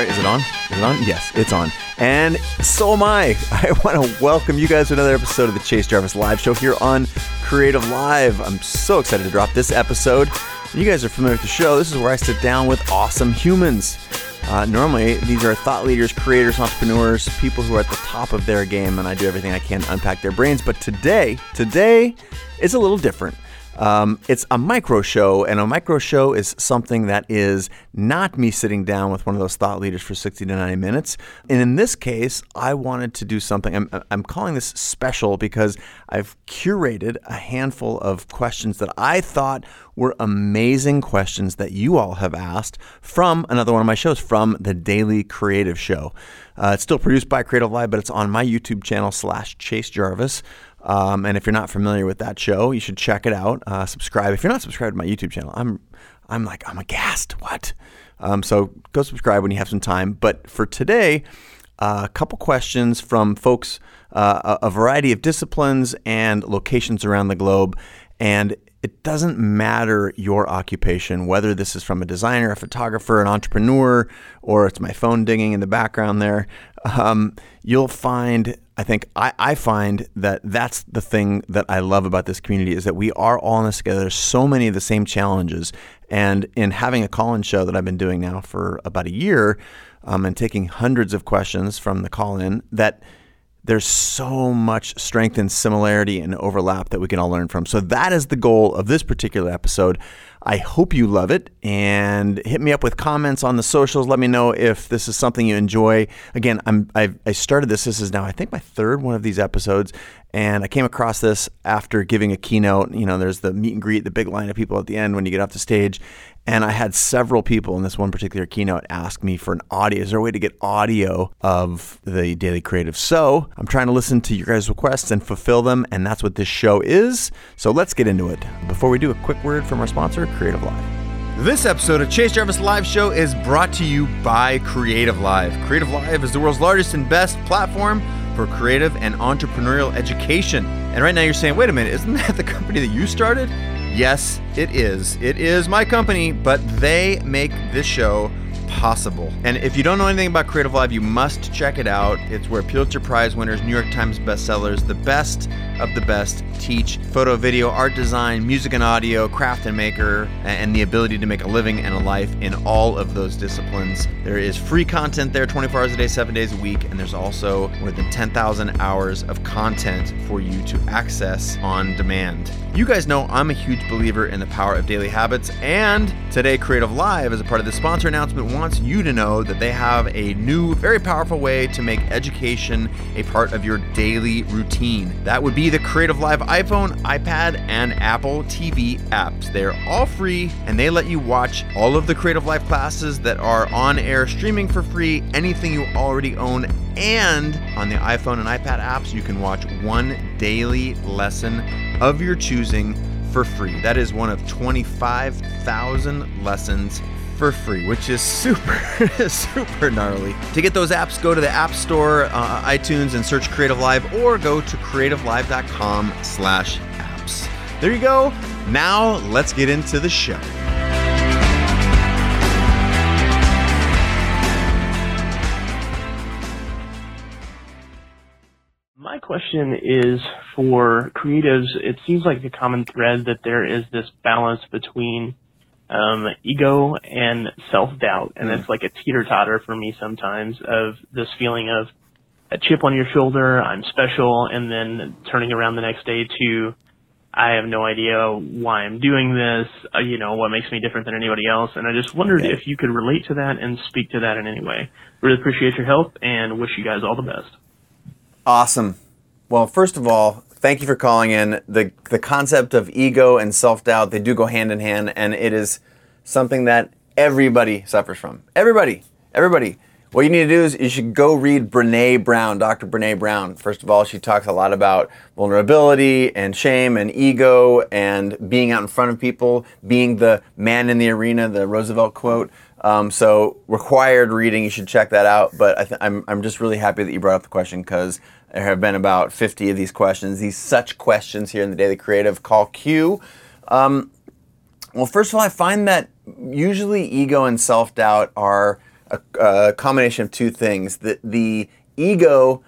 right, is it on? Is it on? Yes, it's on. And so am I. I want to welcome you guys to another episode of the Chase Jarvis Live Show here on Creative Live. I'm so excited to drop this episode. You guys are familiar with the show. This is where I sit down with awesome humans. Uh, normally, these are thought leaders, creators, entrepreneurs, people who are at the top of their game, and I do everything I can to unpack their brains. But today, today is a little different. Um, it's a micro show, and a micro show is something that is not me sitting down with one of those thought leaders for 60 to 90 minutes. And in this case, I wanted to do something. I'm, I'm calling this special because I've curated a handful of questions that I thought were amazing questions that you all have asked from another one of my shows, from the Daily Creative Show. Uh, it's still produced by Creative Live, but it's on my YouTube channel slash Chase Jarvis. Um, and if you're not familiar with that show, you should check it out. Uh, subscribe. If you're not subscribed to my YouTube channel, I'm I'm like I'm aghast. What? Um, so go subscribe when you have some time. But for today, uh, a couple questions from folks, uh, a, variety of disciplines and locations around the globe, and it doesn't matter your occupation, whether this is from a designer, a photographer, an entrepreneur, or it's my phone dinging in the background there. Um, you'll find I think I, I find that that's the thing that I love about this community is that we are all in this together. There's so many of the same challenges. And in having a call-in show that I've been doing now for about a year um, and taking hundreds of questions from the call-in, that there's so much strength and similarity and overlap that we can all learn from. So that is the goal of this particular episode. I hope you love it and hit me up with comments on the socials. Let me know if this is something you enjoy. Again, I'm I've, I started this. This is now I think my third one of these episodes, and I came across this after giving a keynote. You know, there's the meet and greet, the big line of people at the end when you get off the stage, and I had several people in this one particular keynote ask me for an audio. Is there a way to get audio of the daily creative? So I'm trying to listen to your guys' requests and fulfill them, and that's what this show is. So let's get into it. Before we do, a quick word from our sponsor, Creative Live. This episode of Chase Jarvis Live Show is brought to you by Creative Live. Creative Live is the world's largest and best platform for creative and entrepreneurial education. And right now you're saying, wait a minute, isn't that the company that you started? Yes, it is. It is my company, but they make this show possible. And if you don't know anything about Creative Live, you must check it out. It's where Pulitzer Prize winners, New York Times bestsellers, the best of the best teach photo, video, art design, music and audio, craft and maker, and the ability to make a living and a life in all of those disciplines. There is free content there 24 hours a day, 7 days a week, and there's also more than 10,000 hours of content for you to access on demand. You guys know I'm a huge believer in the power of daily habits, and today Creative Live, as a part of the sponsor announcement, wants you to know that they have a new, very powerful way to make education a part of your daily routine. That would be the Creative Live iPhone, iPad, and Apple TV apps. They're all free and they let you watch all of the Creative Live classes that are on air streaming for free, anything you already own. And on the iPhone and iPad apps, you can watch one daily lesson of your choosing for free. That is one of 25,000 lessons for free, which is super, super gnarly. To get those apps, go to the App Store, uh, iTunes, and search Creative Live, or go to creativelive.com/apps. There you go. Now let's get into the show. My question is for creatives. It seems like a common thread that there is this balance between um, ego and self doubt, and it's like a teeter totter for me sometimes of this feeling of a chip on your shoulder, I'm special, and then turning around the next day to I have no idea why I'm doing this, uh, you know, what makes me different than anybody else. And I just wondered Okay. if you could relate to that and speak to that in any way. Really appreciate your help and wish you guys all the best. Awesome. Well, first of all, thank you for calling in. The the concept of ego and self-doubt, they do go hand in hand and it is something that everybody suffers from. Everybody. Everybody. What you need to do is you should go read Brene Brown, Dr. Brene Brown. First of all, she talks a lot about vulnerability and shame and ego and being out in front of people, being the man in the arena, the Roosevelt quote. Um, so required reading, you should check that out. But I th- I'm, I'm just really happy that you brought up the question because there have been about 50 of these questions, these such questions here in the Daily Creative. Call Q. Um, well, first of all, I find that usually ego and self doubt are a, a combination of two things. The, the ego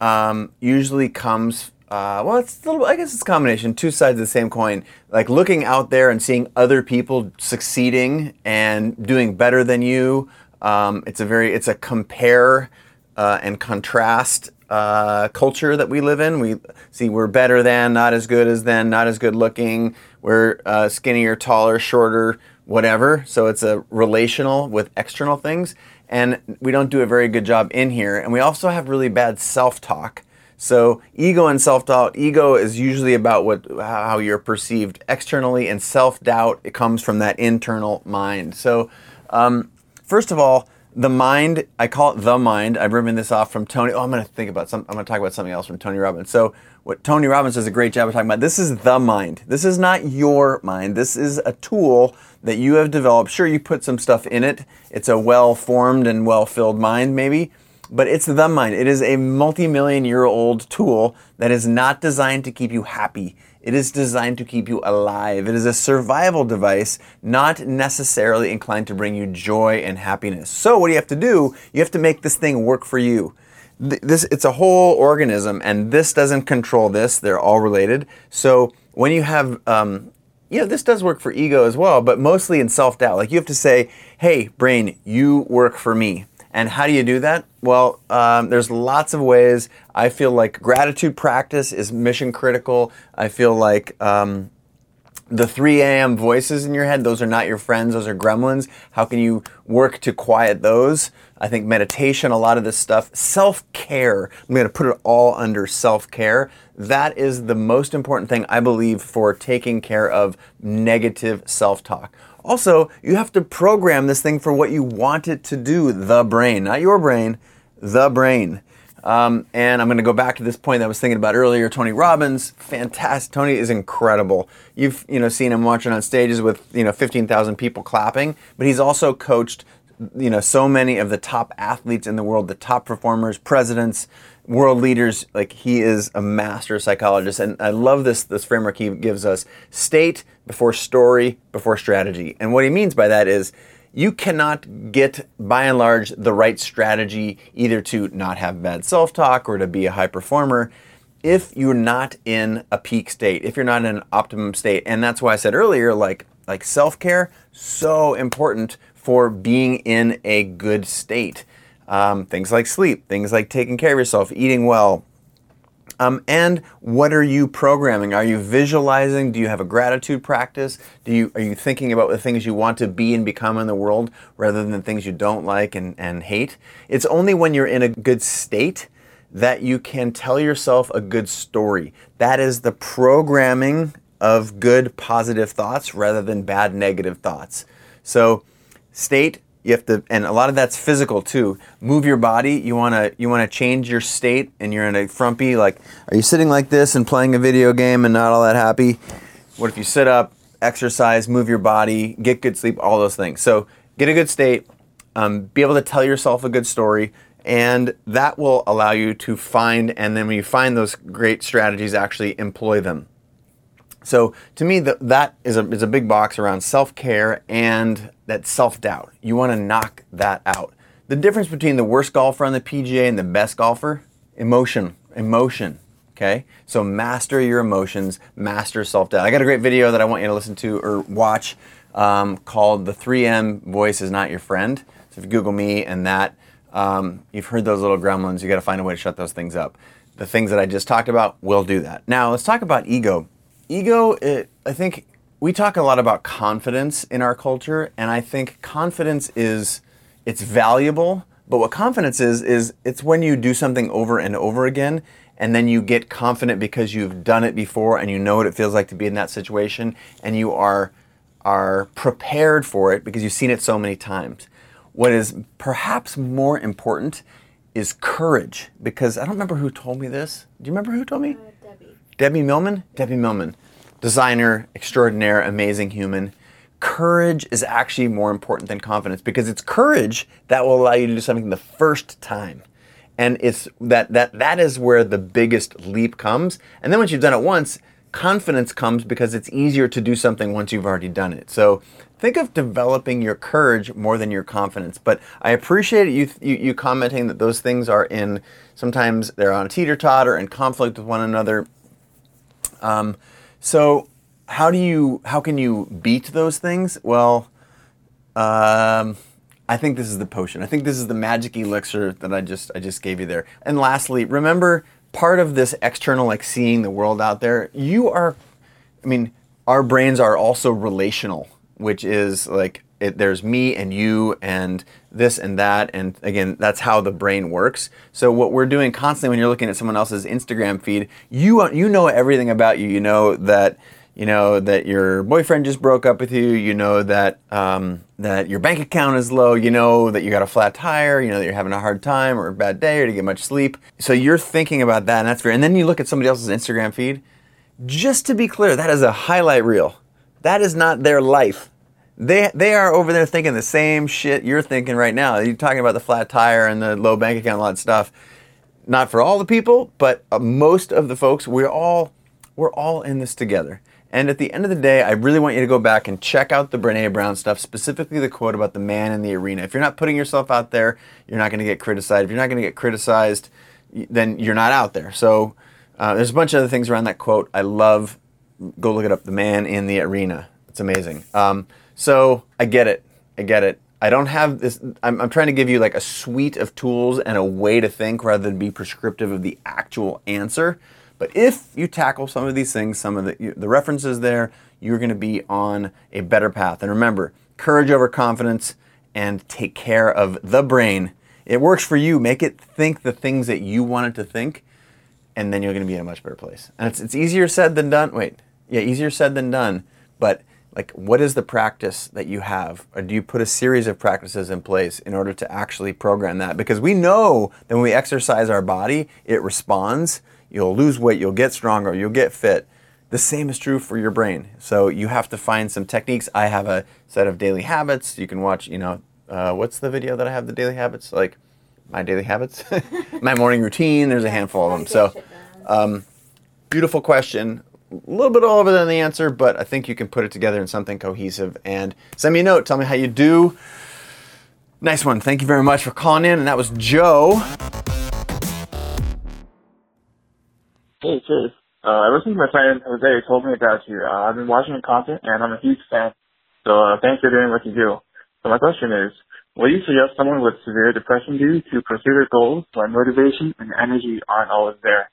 um, usually comes. Uh, well, it's a little. I guess it's a combination, two sides of the same coin. Like looking out there and seeing other people succeeding and doing better than you. Um, it's a very. It's a compare uh, and contrast uh, culture that we live in. We see we're better than, not as good as then, not as good looking. We're uh, skinnier, taller, shorter, whatever. So it's a relational with external things. And we don't do a very good job in here. And we also have really bad self talk. So ego and self doubt. Ego is usually about what how you're perceived externally, and self doubt it comes from that internal mind. So um, first of all, the mind, I call it the mind. I've ripping this off from Tony. Oh, I'm going to think about some. I'm going to talk about something else from Tony Robbins. So, what Tony Robbins does a great job of talking about. This is the mind. This is not your mind. This is a tool that you have developed. Sure, you put some stuff in it. It's a well-formed and well-filled mind, maybe, but it's the mind. It is a multi-million year old tool that is not designed to keep you happy. It is designed to keep you alive. It is a survival device, not necessarily inclined to bring you joy and happiness. So, what do you have to do? You have to make this thing work for you. This it's a whole organism, and this doesn't control this. They're all related. So, when you have um, you know, this does work for ego as well, but mostly in self doubt. Like you have to say, hey, brain, you work for me. And how do you do that? Well, um, there's lots of ways. I feel like gratitude practice is mission critical. I feel like um, the 3 a.m. voices in your head, those are not your friends, those are gremlins. How can you work to quiet those? I think meditation, a lot of this stuff, self care. I'm going to put it all under self care. That is the most important thing, I believe, for taking care of negative self talk. Also, you have to program this thing for what you want it to do, the brain, not your brain, the brain. Um, and I'm going to go back to this point that I was thinking about earlier. Tony Robbins, fantastic. Tony is incredible. You've you know seen him watching on stages with you know 15,000 people clapping, but he's also coached you know so many of the top athletes in the world, the top performers, presidents, world leaders. Like he is a master psychologist, and I love this this framework he gives us: state before story before strategy. And what he means by that is you cannot get, by and large, the right strategy either to not have bad self talk or to be a high performer if you're not in a peak state, if you're not in an optimum state. And that's why I said earlier, like, like self care, so important for being in a good state. Um, things like sleep, things like taking care of yourself, eating well, um, and what are you programming? Are you visualizing? Do you have a gratitude practice? Do you are you thinking about the things you want to be and become in the world rather than things you don't like and, and hate? It's only when you're in a good state that you can tell yourself a good story. That is the programming of good positive thoughts rather than bad negative thoughts. So state you have to and a lot of that's physical too. Move your body. You want to you want to change your state and you're in a frumpy like are you sitting like this and playing a video game and not all that happy? What if you sit up exercise move your body get good sleep all those things. So get a good state um, be able to tell yourself a good story and that will allow you to find and then when you find those great strategies actually employ them so to me, the, that is a, is a big box around self care and that self doubt. You want to knock that out. The difference between the worst golfer on the PGA and the best golfer emotion, emotion. Okay, so master your emotions, master self doubt. I got a great video that I want you to listen to or watch um, called "The 3M Voice Is Not Your Friend." So if you Google me and that, um, you've heard those little gremlins. You got to find a way to shut those things up. The things that I just talked about will do that. Now let's talk about ego ego, it, I think we talk a lot about confidence in our culture, and I think confidence is it's valuable. But what confidence is is it's when you do something over and over again, and then you get confident because you've done it before and you know what it feels like to be in that situation, and you are are prepared for it because you've seen it so many times. What is perhaps more important is courage because I don't remember who told me this. Do you remember who told me? Debbie Millman? Debbie Millman, designer, extraordinaire, amazing human. Courage is actually more important than confidence because it's courage that will allow you to do something the first time. And it's that that that is where the biggest leap comes. And then once you've done it once, confidence comes because it's easier to do something once you've already done it. So think of developing your courage more than your confidence. But I appreciate you, you, you commenting that those things are in, sometimes they're on a teeter totter and conflict with one another. Um, so how do you, how can you beat those things? Well, um, I think this is the potion. I think this is the magic elixir that I just I just gave you there. And lastly, remember part of this external like seeing the world out there, you are I mean, our brains are also relational, which is like it, there's me and you and this and that and again that's how the brain works so what we're doing constantly when you're looking at someone else's instagram feed you you know everything about you you know that you know that your boyfriend just broke up with you, you know that um, that your bank account is low, you know that you got a flat tire, you know that you're having a hard time or a bad day or to get much sleep. So you're thinking about that, and that's fair. And then you look at somebody else's Instagram feed. Just to be clear, that is a highlight reel. That is not their life. They they are over there thinking the same shit you're thinking right now. You're talking about the flat tire and the low bank account, a lot of stuff. Not for all the people, but uh, most of the folks. We're all we're all in this together. And at the end of the day, I really want you to go back and check out the Brene Brown stuff, specifically the quote about the man in the arena. If you're not putting yourself out there, you're not going to get criticized. If you're not going to get criticized, then you're not out there. So uh, there's a bunch of other things around that quote. I love, go look it up, the man in the arena. It's amazing. Um, so I get it. I get it. I don't have this. I'm, I'm, trying to give you like a suite of tools and a way to think rather than be prescriptive of the actual answer. But if you tackle some of these things, some of the, the references there, you're going to be on a better path. And remember, courage over confidence and take care of the brain. It works for you. Make it think the things that you want it to think, and then you're going to be in a much better place. And it's, it's easier said than done. Wait, yeah, easier said than done. But like, what is the practice that you have? Or do you put a series of practices in place in order to actually program that? Because we know that when we exercise our body, it responds You'll lose weight, you'll get stronger, you'll get fit. The same is true for your brain. So you have to find some techniques. I have a set of daily habits. You can watch, you know, uh, what's the video that I have the daily habits? Like my daily habits, my morning routine. There's a handful of them. So, um, beautiful question. A little bit all over than the answer, but I think you can put it together in something cohesive. And send me a note. Tell me how you do. Nice one. Thank you very much for calling in. And that was Joe. Hey, Chase. Uh, ever since my friend Jose told me about you, uh, I've been watching your content and I'm a huge fan. So uh, thanks for doing what you do. So my question is, what do you suggest someone with severe depression do to pursue their goals when motivation and energy aren't always there?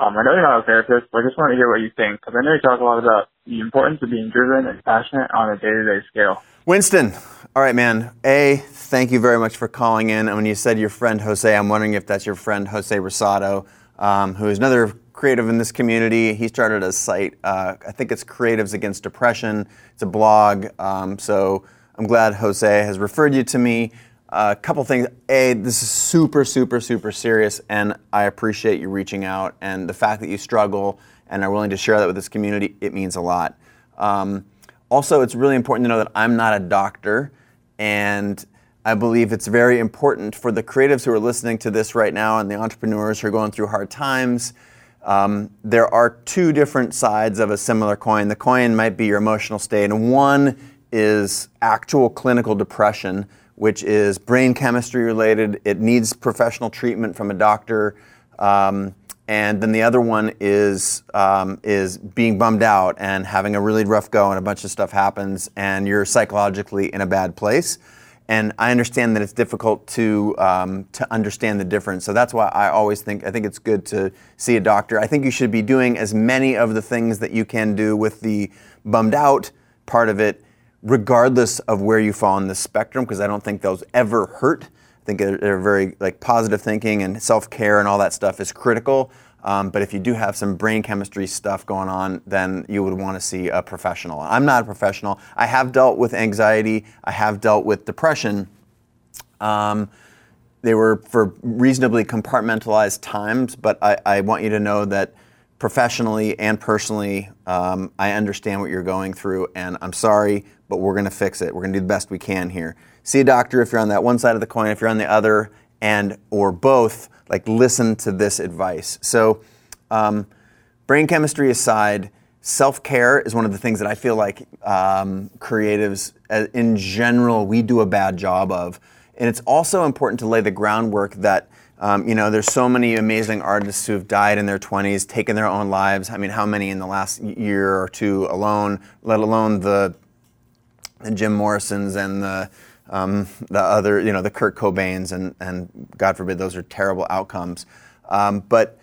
Um, I know you're not a therapist, but I just want to hear what you think because I know you talk a lot about the importance of being driven and passionate on a day-to-day scale. Winston, all right, man. A, thank you very much for calling in. And when you said your friend Jose, I'm wondering if that's your friend Jose Rosado, um, who is another creative in this community. He started a site, uh, I think it's Creatives Against Depression. It's a blog. Um, so I'm glad Jose has referred you to me. A couple things. A, this is super, super, super serious, and I appreciate you reaching out and the fact that you struggle and are willing to share that with this community. It means a lot. Um, also, it's really important to know that I'm not a doctor, and I believe it's very important for the creatives who are listening to this right now and the entrepreneurs who are going through hard times um, there are two different sides of a similar coin. The coin might be your emotional state, and one is actual clinical depression, which is brain chemistry related. It needs professional treatment from a doctor. Um, and then the other one is um, is being bummed out and having a really rough go, and a bunch of stuff happens, and you're psychologically in a bad place and I understand that it's difficult to um, to understand the difference. So that's why I always think I think it's good to see a doctor. I think you should be doing as many of the things that you can do with the bummed out part of it, regardless of where you fall on the spectrum, because I don't think those ever hurt. I think they're, they're very like positive thinking and self care and all that stuff is critical. Um, but if you do have some brain chemistry stuff going on, then you would want to see a professional. I'm not a professional. I have dealt with anxiety, I have dealt with depression. Um, they were for reasonably compartmentalized times, but I, I, want you to know that professionally and personally, um, I understand what you're going through, and I'm sorry, but we're going to fix it. We're going to do the best we can here. See a doctor if you're on that one side of the coin. If you're on the other, and or both, like listen to this advice. So, um, brain chemistry aside, self care is one of the things that I feel like um, creatives uh, in general we do a bad job of, and it's also important to lay the groundwork that. Um, you know, there's so many amazing artists who have died in their 20s, taken their own lives. I mean, how many in the last year or two alone, let alone the, the Jim Morrisons and the um, the other, you know, the Kurt Cobains, and, and God forbid those are terrible outcomes. Um, but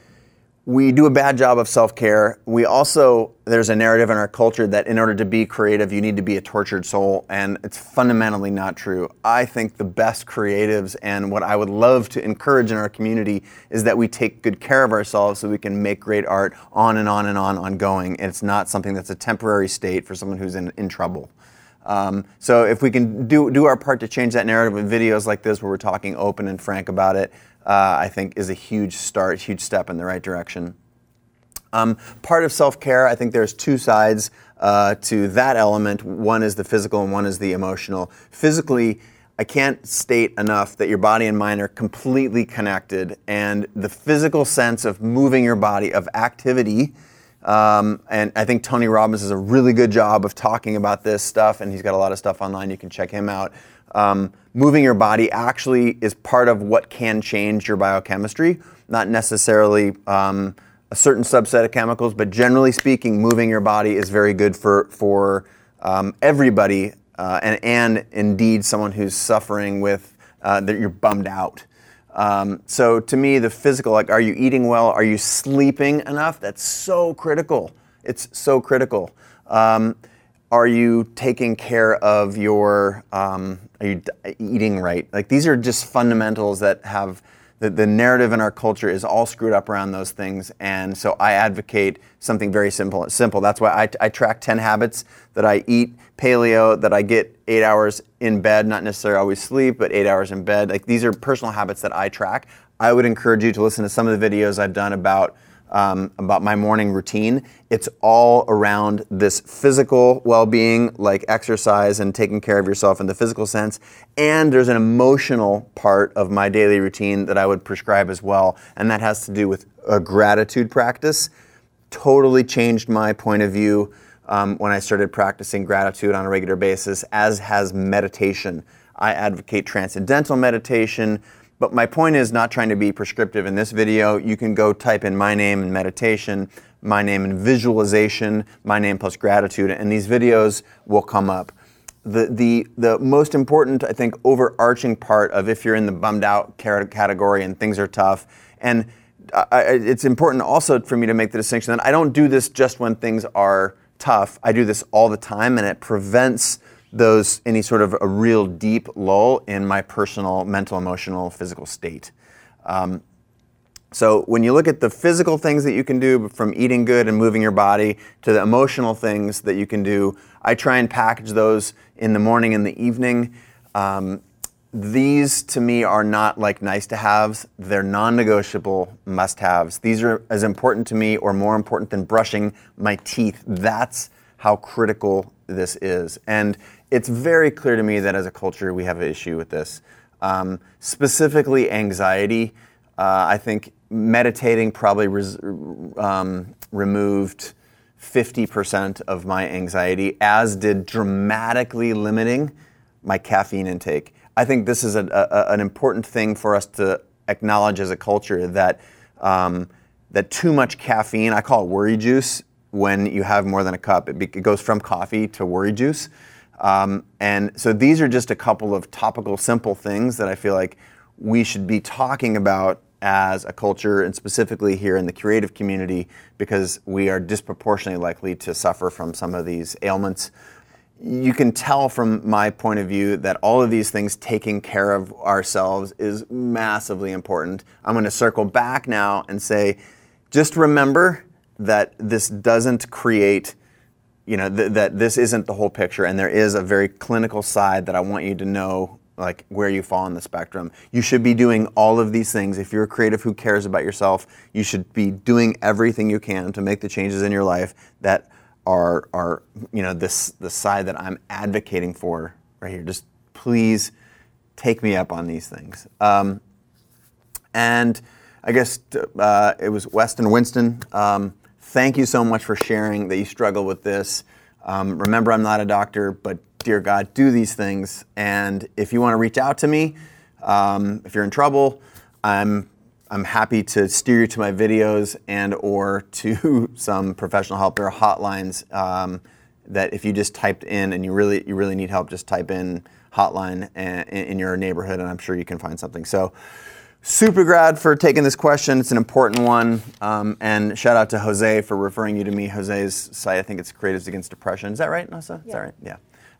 we do a bad job of self care. We also, there's a narrative in our culture that in order to be creative, you need to be a tortured soul, and it's fundamentally not true. I think the best creatives and what I would love to encourage in our community is that we take good care of ourselves so we can make great art on and on and on ongoing. And it's not something that's a temporary state for someone who's in, in trouble. Um, so if we can do, do our part to change that narrative with videos like this where we're talking open and frank about it, uh, I think is a huge start, huge step in the right direction. Um, part of self care, I think there's two sides uh, to that element. One is the physical, and one is the emotional. Physically, I can't state enough that your body and mind are completely connected, and the physical sense of moving your body, of activity, um, and I think Tony Robbins does a really good job of talking about this stuff, and he's got a lot of stuff online. You can check him out um, moving your body actually is part of what can change your biochemistry, not necessarily um, a certain subset of chemicals, but generally speaking, moving your body is very good for, for um, everybody, uh, and, and indeed someone who's suffering with uh, that you're bummed out. Um, so to me, the physical, like, are you eating well? Are you sleeping enough? That's so critical. It's so critical. Um, are you taking care of your um, are you eating right like these are just fundamentals that have the, the narrative in our culture is all screwed up around those things and so i advocate something very simple simple that's why I, I track 10 habits that i eat paleo that i get eight hours in bed not necessarily always sleep but eight hours in bed like these are personal habits that i track i would encourage you to listen to some of the videos i've done about um, about my morning routine. It's all around this physical well being, like exercise and taking care of yourself in the physical sense. And there's an emotional part of my daily routine that I would prescribe as well. And that has to do with a gratitude practice. Totally changed my point of view um, when I started practicing gratitude on a regular basis, as has meditation. I advocate transcendental meditation, but my point is not trying to be prescriptive in this video. You can go type in my name and meditation, my name and visualization, my name plus gratitude, and these videos will come up. The, the, the most important, I think, overarching part of if you're in the bummed out category and things are tough, and I, it's important also for me to make the distinction that I don't do this just when things are tough. I do this all the time, and it prevents those any sort of a real deep lull in my personal, mental, emotional, physical state. Um, so when you look at the physical things that you can do, from eating good and moving your body to the emotional things that you can do, I try and package those in the morning and the evening. Um, these to me are not like nice to haves, they're non negotiable must haves. These are as important to me or more important than brushing my teeth. That's how critical this is. And it's very clear to me that as a culture we have an issue with this. Um, specifically, anxiety. Uh, I think meditating probably res- um, removed 50% of my anxiety, as did dramatically limiting my caffeine intake. I think this is a, a, an important thing for us to acknowledge as a culture that um, that too much caffeine, I call it worry juice, when you have more than a cup. It, be, it goes from coffee to worry juice. Um, and so these are just a couple of topical, simple things that I feel like we should be talking about as a culture and specifically here in the creative community because we are disproportionately likely to suffer from some of these ailments. You can tell from my point of view that all of these things taking care of ourselves is massively important. I'm going to circle back now and say just remember that this doesn't create you know, th- that this isn't the whole picture, and there is a very clinical side that I want you to know, like where you fall on the spectrum. You should be doing all of these things. If you're a creative who cares about yourself, you should be doing everything you can to make the changes in your life that are are you know this the side that I'm advocating for right here. Just please take me up on these things. Um, and I guess uh, it was Weston Winston. Um, thank you so much for sharing that you struggle with this. Um, remember, I'm not a doctor, but dear God, do these things. And if you want to reach out to me, um, if you're in trouble, I'm I'm happy to steer you to my videos and or to some professional help. There are hotlines um, that if you just typed in and you really you really need help, just type in hotline in, in your neighborhood, and I'm sure you can find something. So. Super grad for taking this question. It's an important one. Um, and shout out to Jose for referring you to me. Jose's site, I think it's Creatives Against Depression. Is that right, Nasa? Is that right? Yeah.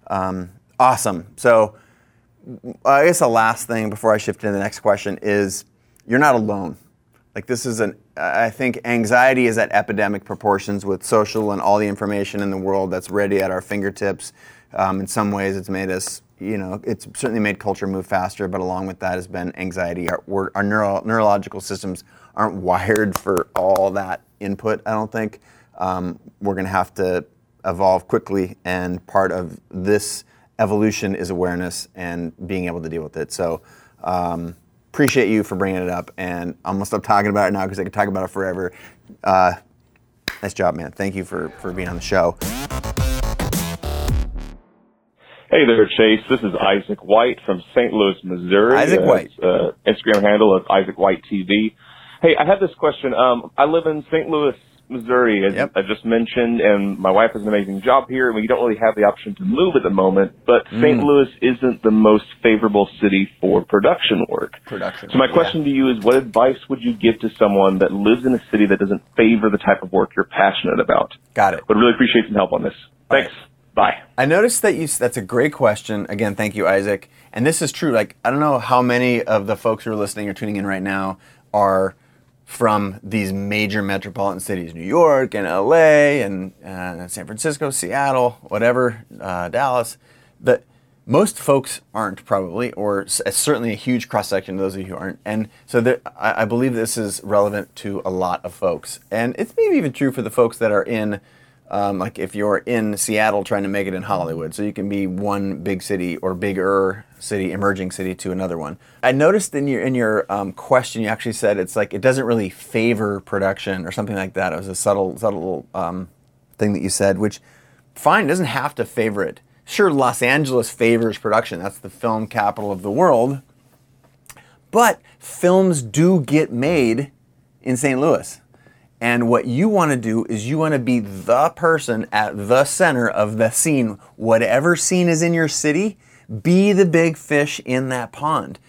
Um, awesome. So, I guess the last thing before I shift into the next question is you're not alone. Like, this is an, I think anxiety is at epidemic proportions with social and all the information in the world that's ready at our fingertips. Um, in some ways, it's made us you know, it's certainly made culture move faster, but along with that has been anxiety. Our, our neuro, neurological systems aren't wired for all that input, I don't think. Um, we're going to have to evolve quickly, and part of this evolution is awareness and being able to deal with it. So, um, appreciate you for bringing it up, and I'm to stop talking about it now because I could talk about it forever. Uh, nice job, man. Thank you for, for being on the show. Hey there, Chase. This is Isaac White from St. Louis, Missouri. Isaac White. Uh, Instagram handle of Isaac White TV. Hey, I had this question. Um, I live in St. Louis, Missouri, as Yep. I just mentioned, and my wife has an amazing job here, and we don't really have the option to move at the moment. But Mm. St. Louis isn't the most favorable city for production work. Production. So my question to you is, what advice would you give to someone that lives in a city that doesn't favor the type of work you're passionate about? Got it. Would really appreciate some help on this. Thanks. Bye. I noticed that you. That's a great question. Again, thank you, Isaac. And this is true. Like I don't know how many of the folks who are listening or tuning in right now are from these major metropolitan cities: New York and L.A. and uh, San Francisco, Seattle, whatever, uh, Dallas that most folks aren't probably, or s- certainly a huge cross section of those of you who aren't. And so there, I, I believe this is relevant to a lot of folks, and it's maybe even true for the folks that are in um, like if you're in Seattle trying to make it in Hollywood, so you can be one big city or bigger city, emerging city to another one. I noticed in your in your um, question, you actually said it's like it doesn't really favor production or something like that. It was a subtle subtle um, thing that you said, which fine it doesn't have to favor it. Sure, Los Angeles favors production. That's the film capital of the world. But films do get made in St. Louis. And what you want to do is you want to be the person at the center of the scene. Whatever scene is in your city, be the big fish in that pond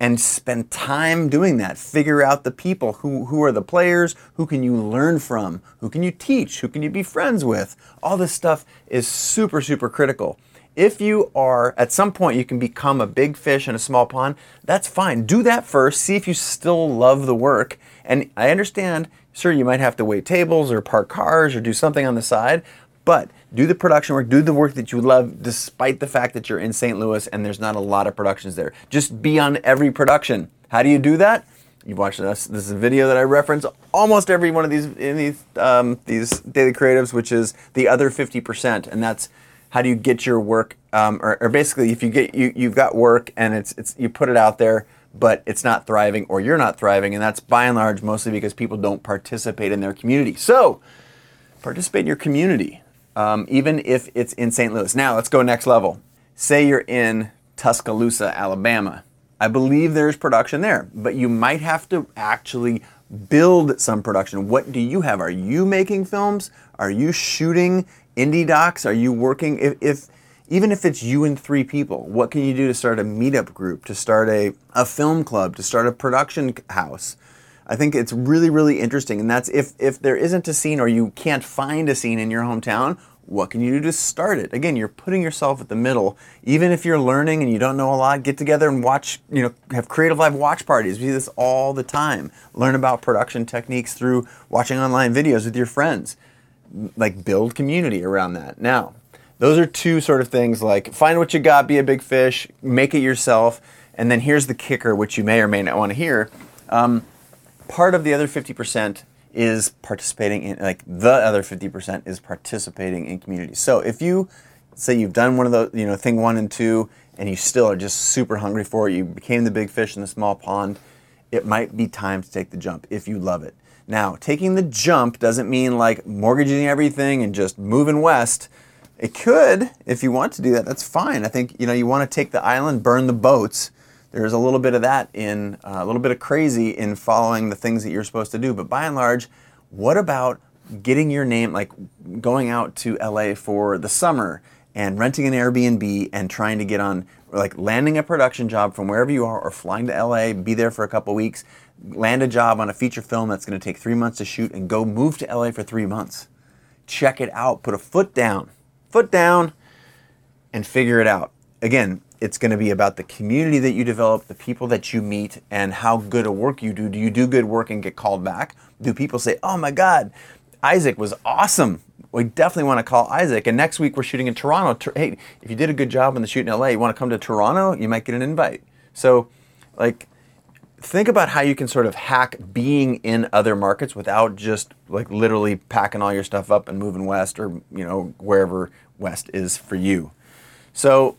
and spend time doing that. Figure out the people who, who are the players, who can you learn from, who can you teach, who can you be friends with. All this stuff is super, super critical. If you are, at some point, you can become a big fish in a small pond, that's fine. Do that first, see if you still love the work. And I understand, sure, you might have to wait tables or park cars or do something on the side, but do the production work, do the work that you love, despite the fact that you're in St. Louis and there's not a lot of productions there. Just be on every production. How do you do that? You've watched this. This is a video that I reference almost every one of these in these um, these daily creatives, which is the other 50%, and that's how do you get your work, um, or, or basically, if you get you you've got work and it's it's you put it out there, but it's not thriving or you're not thriving, and that's by and large mostly because people don't participate in their community. So participate in your community, um, even if it's in St. Louis. Now, let's go next level. Say you're in Tuscaloosa, Alabama. I believe there's production there, but you might have to actually build some production. What do you have? Are you making films? Are you shooting indie docs? Are you working? If, if even if it's you and three people, what can you do to start a meetup group, to start a, a film club, to start a production house? I think it's really, really interesting. And that's if, if there isn't a scene or you can't find a scene in your hometown, what can you do to start it? Again, you're putting yourself at the middle. Even if you're learning and you don't know a lot, get together and watch, you know, have creative live watch parties. We do this all the time. Learn about production techniques through watching online videos with your friends. Like build community around that. Now, those are two sort of things like find what you got, be a big fish, make it yourself. And then here's the kicker, which you may or may not want to hear. Um, part of the other 50% is participating in like the other 50% is participating in community so if you say you've done one of those you know thing one and two and you still are just super hungry for it you became the big fish in the small pond it might be time to take the jump if you love it Now, taking the jump doesn't mean like mortgaging everything and just moving west. It could, if you want to do that, that's fine. I think you know you want to take the island, burn the boats. There's a little bit of that in uh, a little bit of crazy in following the things that you're supposed to do. But by and large, what about getting your name like going out to LA for the summer and renting an Airbnb and trying to get on like landing a production job from wherever you are or flying to LA, be there for a couple weeks, land a job on a feature film that's going to take 3 months to shoot and go move to LA for 3 months. Check it out, put a foot down. Foot down and figure it out. Again, it's going to be about the community that you develop, the people that you meet, and how good a work you do. Do you do good work and get called back? Do people say, "Oh my God, Isaac was awesome. We definitely want to call Isaac. And next week we're shooting in Toronto. Hey, if you did a good job in the shoot in LA, you want to come to Toronto, you might get an invite. So, like, think about how you can sort of hack being in other markets without just like literally packing all your stuff up and moving west or you know wherever west is for you. So,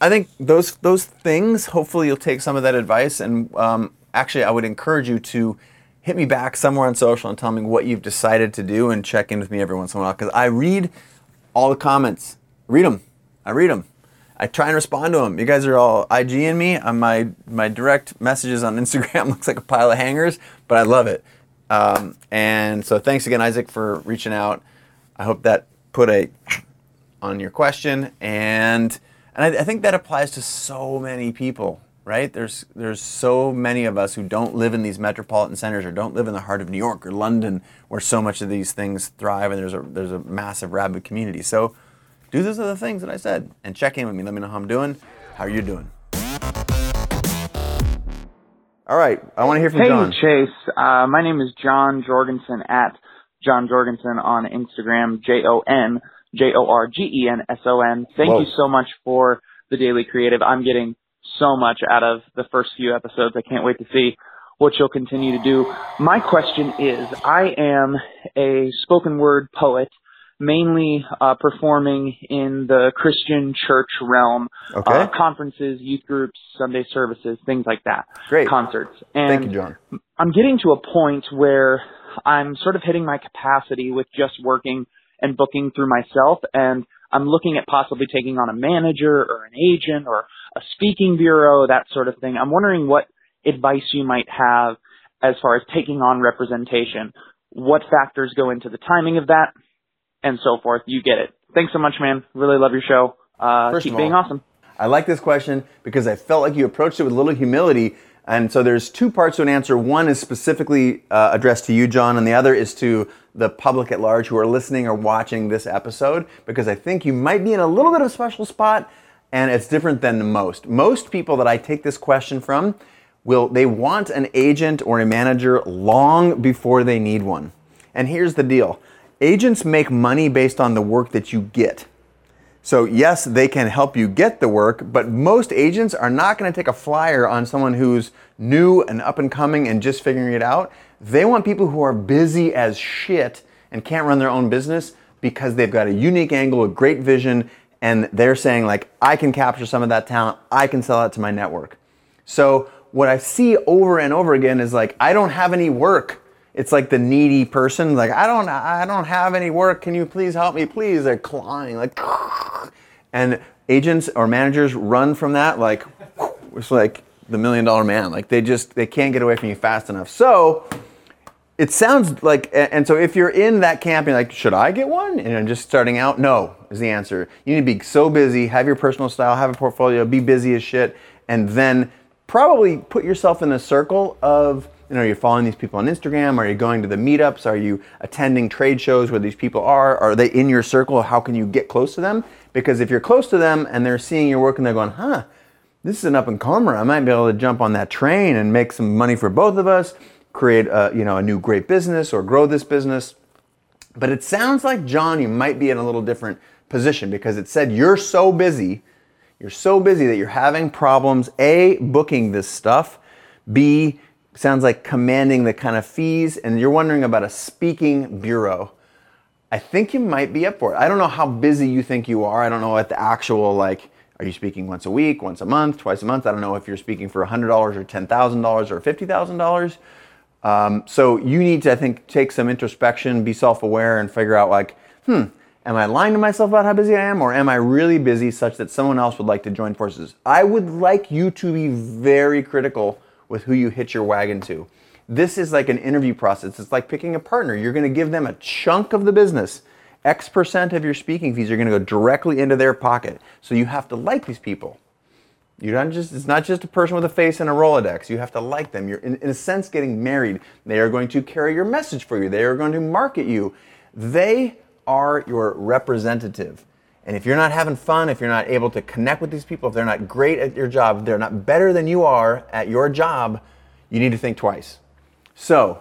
I think those those things. Hopefully, you'll take some of that advice. And um, actually, I would encourage you to hit me back somewhere on social and tell me what you've decided to do and check in with me every once in a while because I read all the comments. Read them. I read them. I try and respond to them. You guys are all IGing me. On my my direct messages on Instagram looks like a pile of hangers, but I love it. Um, and so thanks again, Isaac, for reaching out. I hope that put a on your question, and and I, I think that applies to so many people right? There's there's so many of us who don't live in these metropolitan centers or don't live in the heart of New York or London where so much of these things thrive and there's a there's a massive rabid community. So do those other things that I said and check in with me. Let me know how I'm doing. How are you doing? All right, I want to hear from hey, Jon. Hey Chase, uh, my name is Jon Jorgenson at Jon Jorgenson on Instagram, J O N J O R G E N S O N. Thank Whoa. you so much for the Daily Creative. I'm getting so much out of the first few episodes. I can't wait to see what you'll continue to do. My question is, I am a spoken word poet, mainly uh, performing in the Christian church realm, Okay. uh, conferences, youth groups, Sunday services, things like that. Great. Concerts. And Thank you, Jon. I'm getting to a point where I'm sort of hitting my capacity with just working and booking through myself and I'm looking at possibly taking on a manager or an agent or a speaking bureau, that sort of thing. I'm wondering what advice you might have as far as taking on representation. What factors go into the timing of that and so forth. You get it. Thanks so much, man. Really love your show. Uh, First keep being all, awesome. I like this question because I felt like you approached it with a little humility. And so there's two parts to an answer. One is specifically uh, addressed to you, Jon, and the other is to the public at large who are listening or watching this episode because I think you might be in a little bit of a special spot and it's different than most. Most people that I take this question from will they want an agent or a manager long before they need one. And here's the deal. Agents make money based on the work that you get. So, yes, they can help you get the work, but most agents are not going to take a flyer on someone who's new and up and coming and just figuring it out. They want people who are busy as shit and can't run their own business because they've got a unique angle, a great vision, and they're saying, like, I can capture some of that talent, I can sell it to my network. So, what I see over and over again is like, I don't have any work. It's like the needy person, like I don't, I don't have any work. Can you please help me, please? They're clawing, like, and agents or managers run from that, like, it's like the million dollar man. Like they just, they can't get away from you fast enough. So it sounds like, and so if you're in that camp, you're like, should I get one? And you're just starting out, no is the answer. You need to be so busy, have your personal style, have a portfolio, be busy as shit, and then probably put yourself in a circle of, you know, you're following these people on Instagram, are you going to the meetups, are you attending trade shows where these people are, are they in your circle, how can you get close to them? Because if you're close to them and they're seeing your work and they're going, huh, this is an up and comer, I might be able to jump on that train and make some money for both of us, create a, you know, a new great business or grow this business. But it sounds like, Jon, you might be in a little different position because it said you're so busy, you're so busy that you're having problems, A, booking this stuff, B, sounds like commanding the kind of fees, and you're wondering about a speaking bureau. I think you might be up for it. I don't know how busy you think you are. I don't know what the actual, like, are you speaking once a week, once a month, twice a month? I don't know if you're speaking for $100 or $10,000 or $50,000. Um, so you need to, I think, take some introspection, be self-aware, and figure out like, hmm, am I lying to myself about how busy I am, or am I really busy such that someone else would like to join forces? I would like you to be very critical with who you hitch your wagon to. This is like an interview process. It's like picking a partner. You're going to give them a chunk of the business. X percent of your speaking fees are going to go directly into their pocket. So you have to like these people. You're not just, it's not just a person with a face and a Rolodex. You have to like them. You're, in, in a sense, getting married. They are going to carry your message for you, they are going to market you. They are your representative. And if you're not having fun, if you're not able to connect with these people, if they're not great at your job, if they're not better than you are at your job, you need to think twice. So,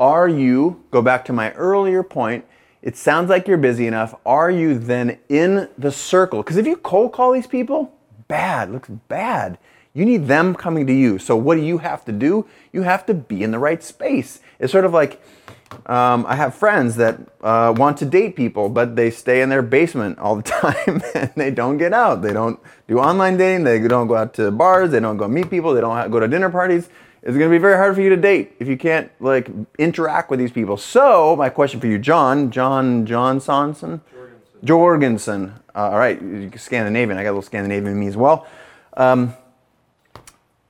are you, go back to my earlier point, it sounds like you're busy enough. Are you then in the circle? Because if you cold call these people, bad, looks bad. You need them coming to you. So what do you have to do? You have to be in the right space. It's sort of like um, I have friends that uh, want to date people, but they stay in their basement all the time and they don't get out. They don't do online dating. They don't go out to bars. They don't go meet people. They don't go to dinner parties. It's going to be very hard for you to date if you can't like interact with these people. So my question for you, Jon, Jon Jon Sonson, Jorgenson. Jorgenson. Uh, all right, Scandinavian. I got a little Scandinavian in me as well. Um,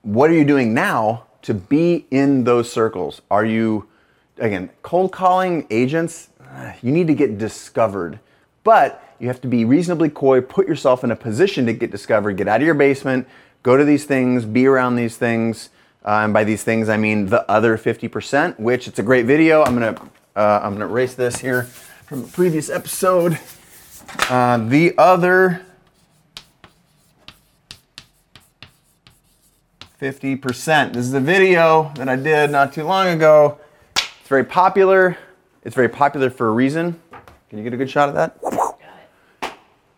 what are you doing now to be in those circles? Are you again, cold calling agents, you need to get discovered. But you have to be reasonably coy, put yourself in a position to get discovered, get out of your basement, go to these things, be around these things. Uh, and by these things, I mean the other 50%, which it's a great video. I'm gonna uh, I'm gonna erase this here from the previous episode. Uh, the other 50%. This is a video that I did not too long ago it's very popular. It's very popular for a reason. Can you get a good shot of that? The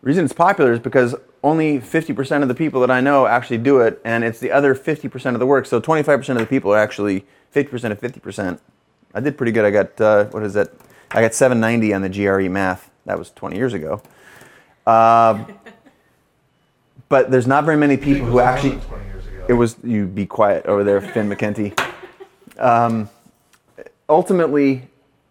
reason it's popular is because only 50% of the people that I know actually do it, and it's the other 50% of the work. So 25% of the people are actually 50% of 50%. I did pretty good. I got, uh, what is it? I got 790 on the GRE math. That was 20 years ago. Uh, but there's not very many people who actually. It was, you be quiet over there, Finn McKenty. Um, ultimately,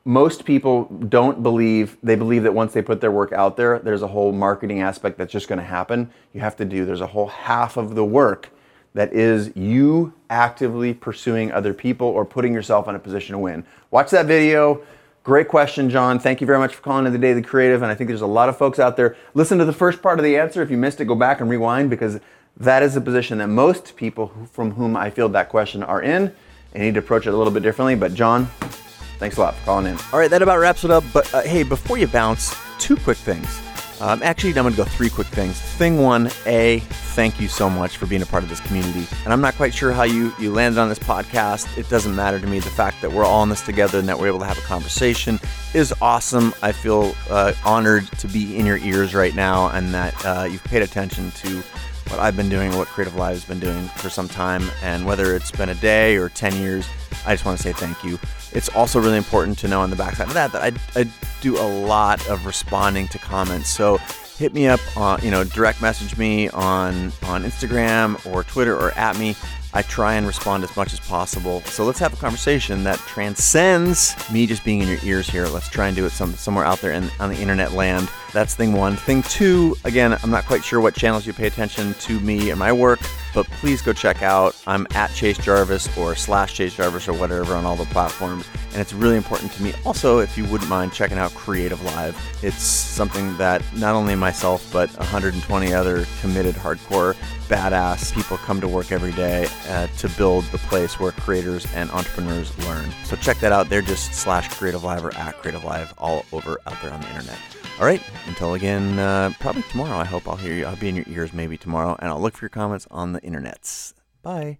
most people don't believe, they believe that once they put their work out there, there's a whole marketing aspect that's just going to happen. You have to do, there's a whole half of the work that is you actively pursuing other people or putting yourself in a position to win. Watch that video. Great question, Jon. Thank you very much for calling in the Daily Creative. And I think there's a lot of folks out there. Listen to the first part of the answer. If you missed it, go back and rewind because that is the position that most people from whom I field that question are in. And need to approach it a little bit differently. But, Jon, Thanks a lot for calling in. All right, that about wraps it up. But uh, hey, before you bounce, two quick things. Um, actually, I'm going to go three quick things. Thing one, A, thank you so much for being a part of this community. And I'm not quite sure how you, you landed on this podcast. It doesn't matter to me. The fact that we're all in this together and that we're able to have a conversation is awesome. I feel uh, honored to be in your ears right now and that uh, you've paid attention to what I've been doing, what CreativeLive has been doing for some time. And whether it's been a day or 10 years, I just want to say thank you. It's also really important to know on the backside of that that I, I do a lot of responding to comments. So hit me up on, you know, direct message me on on Instagram or Twitter or at me. I try and respond as much as possible. So let's have a conversation that transcends me just being in your ears here. Let's try and do it some, somewhere out there in, on the internet land. That's thing one. Thing two, again, I'm not quite sure what channels you pay attention to me and my work but please go check out. I'm at Chase Jarvis or slash Chase Jarvis or whatever on all the platforms. And it's really important to me also if you wouldn't mind checking out CreativeLive. It's something that not only myself, but 120 other committed hardcore badass people come to work every day uh, to build the place where creators and entrepreneurs learn. So check that out. They're just slash CreativeLive or at CreativeLive all over out there on the internet. All right, until again, uh, probably tomorrow. I hope I'll hear you. I'll be in your ears maybe tomorrow, and I'll look for your comments on the internets. Bye.